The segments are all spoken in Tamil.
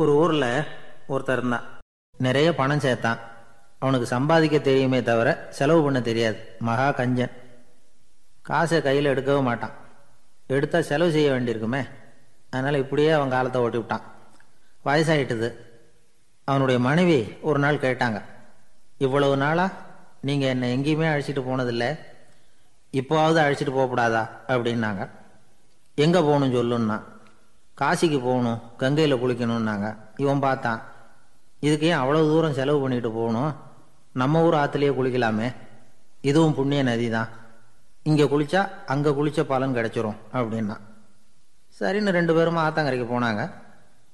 ஒரு ஊரில் ஒருத்தர் இருந்தான். நிறைய பணம் சேர்த்தான். அவனுக்கு சம்பாதிக்க தெரியுமே தவிர செலவு பண்ண தெரியாது. மகா கஞ்சன். காசை கையில் எடுக்கவே மாட்டான். எடுத்தால் செலவு செய்ய வேண்டியிருக்குமே. அதனால் இப்படியே அவன் காலத்தை ஓட்டி விட்டான். வயசாயிட்டுது. அவனுடைய மனைவி ஒரு நாள் கேட்டாங்க. இவ்வளவு நாளாக நீங்கள் என்னை எங்கேயுமே அழைச்சிட்டு போனதில்லை. இப்போவாவது அழைச்சிட்டு போகக்கூடாதா? அப்படின்னாங்க. எங்கே போகணும் சொல்லுன்னா காசிக்கு போகணும் கங்கையில் குளிக்கணும்னாங்க. இவன் பார்த்தான் இதுக்கு ஏன் அவ்வளோ தூரம் செலவு பண்ணிட்டு போகணும்? நம்ம ஊர் ஆற்றுலேயே குளிக்கலாமே. இதுவும் புண்ணிய நதி தான் இங்கே குளித்தா அங்கே குளித்த பலன் கிடைச்சிரும் அப்படின்னா. சரின்னு ரெண்டு பேரும் ஆத்தங்கரைக்கு போனாங்க.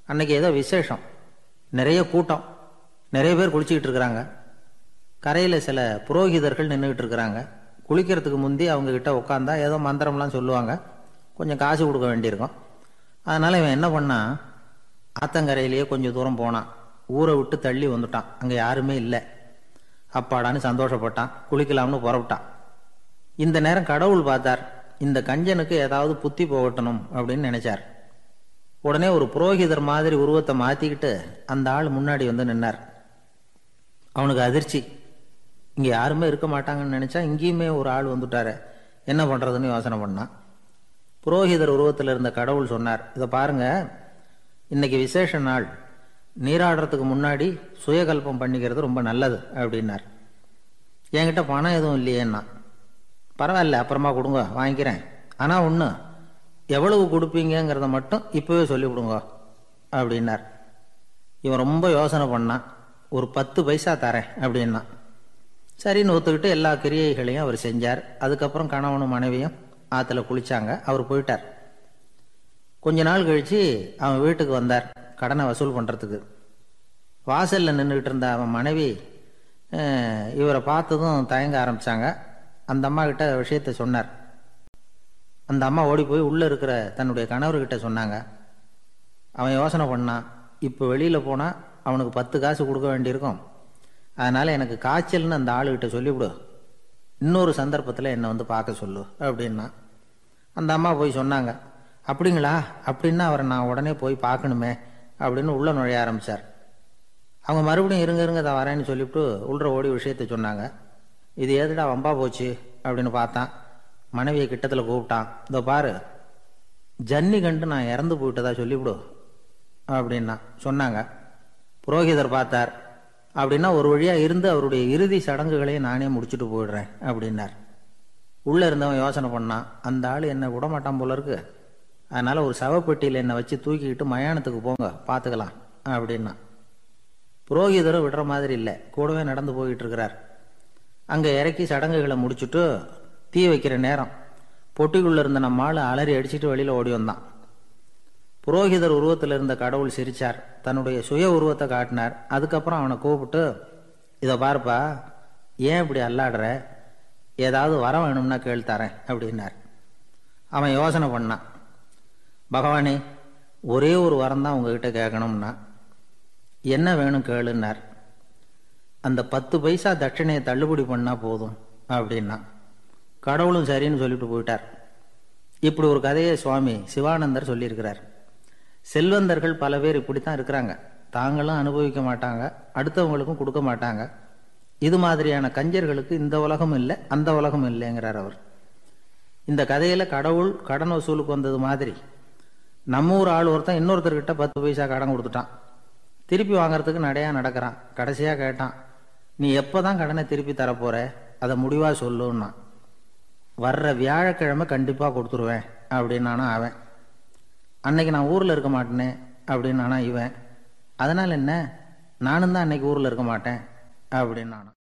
அன்னைக்கு ஏதோ விசேஷம். நிறைய கூட்டம். நிறைய பேர் குளிச்சுக்கிட்டு இருக்கிறாங்க. கரையில் சில புரோகிதர்கள் நின்றுக்கிட்டு இருக்கிறாங்க. குளிக்கிறதுக்கு முந்தி அவங்கக்கிட்ட உட்காந்தா ஏதோ மந்திரம்லாம் சொல்லுவாங்க. கொஞ்சம் காசு கொடுக்க வேண்டியிருக்கும். அதனால் இவன் என்ன பண்ணான் ஆத்தங்கரையிலேயே கொஞ்சம் தூரம் போனான். ஊரை விட்டு தள்ளி வந்துட்டான். அங்கே யாருமே இல்லை. அப்பாடான்னு சந்தோஷப்பட்டான். குளிக்கலாம்னு புறப்பட்டான். இந்த நேரம் கடவுள் பார்த்தார் இந்த கஞ்சனுக்கு ஏதாவது புத்தி போகட்டணும் அப்படின்னு நினைச்சார். உடனே ஒரு புரோகிதர் மாதிரி உருவத்தை மாற்றிக்கிட்டு அந்த ஆள் முன்னாடி வந்து நின்னார். அவனுக்கு அதிர்ச்சி. இங்கே யாருமே இருக்க மாட்டாங்கன்னு நினச்சா இங்கேயுமே ஒரு ஆள் வந்துட்டாரு. என்ன பண்ணுறதுன்னு யோசனை பண்ணான். புரோகிதர் உருவத்தில் இருந்த கடவுள் சொன்னார். இதை பாருங்க. இன்னைக்கு விசேஷ நாள். நீராடுறதுக்கு முன்னாடி சுயகல்பம் பண்ணிக்கிறது ரொம்ப நல்லது அப்படின்னார். என்கிட்ட பணம் எதுவும் இல்லையேன்னா. பரவாயில்ல அப்புறமா கொடுங்க வாங்கிக்கிறேன். ஆனால் ஒன்று எவ்வளவு கொடுப்பீங்கங்கிறத மட்டும் இப்போவே சொல்லிவிடுங்க அப்படின்னார். இவன் ரொம்ப யோசனை பண்ணான். ஒரு பத்து பைசா தரேன் அப்படின்னா சரின்னு ஒத்துக்கிட்டு எல்லா கிரியைகளையும் அவர் செஞ்சார். அதுக்கப்புறம் கணவனும் மனைவியும் ஆற்றுல குளித்தாங்க அவர் போயிட்டார். கொஞ்ச நாள் கழித்து அவன் வீட்டுக்கு வந்தார் கடனை வசூல் பண்ணுறதுக்கு வாசலில் நின்றுக்கிட்டு இருந்த அவன் மனைவி இவரை பார்த்ததும் தயங்க ஆரம்பித்தாங்க அந்த அம்மா கிட்ட விஷயத்த சொன்னார். அந்த அம்மா ஓடி போய் உள்ளே இருக்கிற தன்னுடைய கணவர்கிட்ட சொன்னாங்க. அவன் யோசனை பண்ணான் இப்போ வெளியில் போனால் அவனுக்கு பத்து காசு கொடுக்க வேண்டியிருக்கும். அதனால் எனக்கு காய்ச்சல்னு அந்த ஆளுகிட்ட சொல்லிவிடு. இன்னொரு சந்தர்ப்பத்தில் என்னை வந்து பார்க்க சொல்லு அப்படின்னா. அந்த அம்மா போய் சொன்னாங்க அப்படிங்களா? அப்படின்னா அவரை நான் உடனே போய் பார்க்கணுமே அப்படின்னு உள்ளே நுழைய ஆரம்பித்தார் அவங்க மறுபடியும் இருங்க இருங்க தான் வரேன்னு சொல்லிவிட்டு உள்ள ஓடி விஷயத்த சொன்னாங்க. இது ஏதுடா வம்பா போச்சு? அப்படின்னு பார்த்தான். மனைவியை கிட்டத்தில் கூப்பிட்டான். இதோ பாரு ஜன்னி கண்டு நான் இறந்து போயிட்டதா சொல்லிவிடு அப்படின்னா சொன்னாங்க. புரோகிதர் பார்த்தார். அப்படின்னா ஒரு வழியாக இருந்து அவருடைய இறுதி சடங்குகளையும் நானே முடிச்சுட்டு போயிடுறேன் அப்படின்னார். உள்ளே இருந்தவன் யோசனை பண்ணான் அந்த ஆள் என்னை விடமாட்டான் போல இருக்கு. அதனால் ஒரு சவப்பெட்டியில் என்னை வச்சு தூக்கிக்கிட்டு மயானத்துக்கு போங்க பார்த்துக்கலாம் அப்படின்னா. புரோகிதரும் விடுற மாதிரி இல்லை கூடவே நடந்து போயிட்டு இருக்கிறார். அங்கே இறக்கி சடங்குகளை முடிச்சுட்டு தீ வைக்கிற நேரம். பொட்டிக்குள்ளே இருந்த நம்ம ஆள் அலறி அடிச்சிட்டு வெளியில் ஓடி வந்தான். புரோகிதர் உருவத்தில் இருந்த கடவுள் சிரித்தார் தன்னுடைய சுய உருவத்தை காட்டினார். அதுக்கப்புறம் அவனை கூப்பிட்டு இதை பார்ப்பா ஏன் இப்படி அல்லாடுற? ஏதாவது வர வேணும்னா கேள் தரேன் அப்படின்னார். அவன் யோசனை பண்ணான். பகவானே ஒரே ஒரு வரம் தான் உங்ககிட்ட கேட்கணும்னா என்ன வேணும் கேளுன்னார். அந்த பத்து பைசா தட்சணையை தள்ளுபடி பண்ணால் போதும் அப்படின்னா. கடவுளும் சரின்னு சொல்லிட்டு போயிட்டார். இப்படி ஒரு கதையை சுவாமி சிவானந்தர் சொல்லியிருக்கிறார். செல்வந்தர்கள் பல பேர் இப்படித்தான் இருக்கிறாங்க. தாங்களும் அனுபவிக்க மாட்டாங்க. அடுத்தவங்களுக்கும் கொடுக்க மாட்டாங்க. இது மாதிரியான கஞ்சர்களுக்கு இந்த உலகம் இல்லை அந்த உலகம் இல்லைங்கிறார் அவர். இந்த கதையில் கடவுள் கடன் வசூலுக்கு வந்தது மாதிரி நம்ம ஊர் ஆள் ஒருத்தன் இன்னொருத்தர்கிட்ட பத்து பைசா கடன் கொடுத்துட்டான். திருப்பி வாங்குறதுக்கு நடையா நடக்கிறான். கடைசியாக கேட்டான் நீ எப்போ தான் கடனை திருப்பி தரப்போற? அதை முடிவாக சொல்லுன்னா. வர்ற வியாழக்கிழமை கண்டிப்பாக கொடுத்துருவேன் அப்படின்னானா அவன். அன்னைக்கு நான் ஊரில் இருக்க மாட்டேனே ஆனால் இவன் அதனால் என்ன? நானும் தான் அன்னைக்கு ஊரில் இருக்க மாட்டேன் அப்படின்னானா.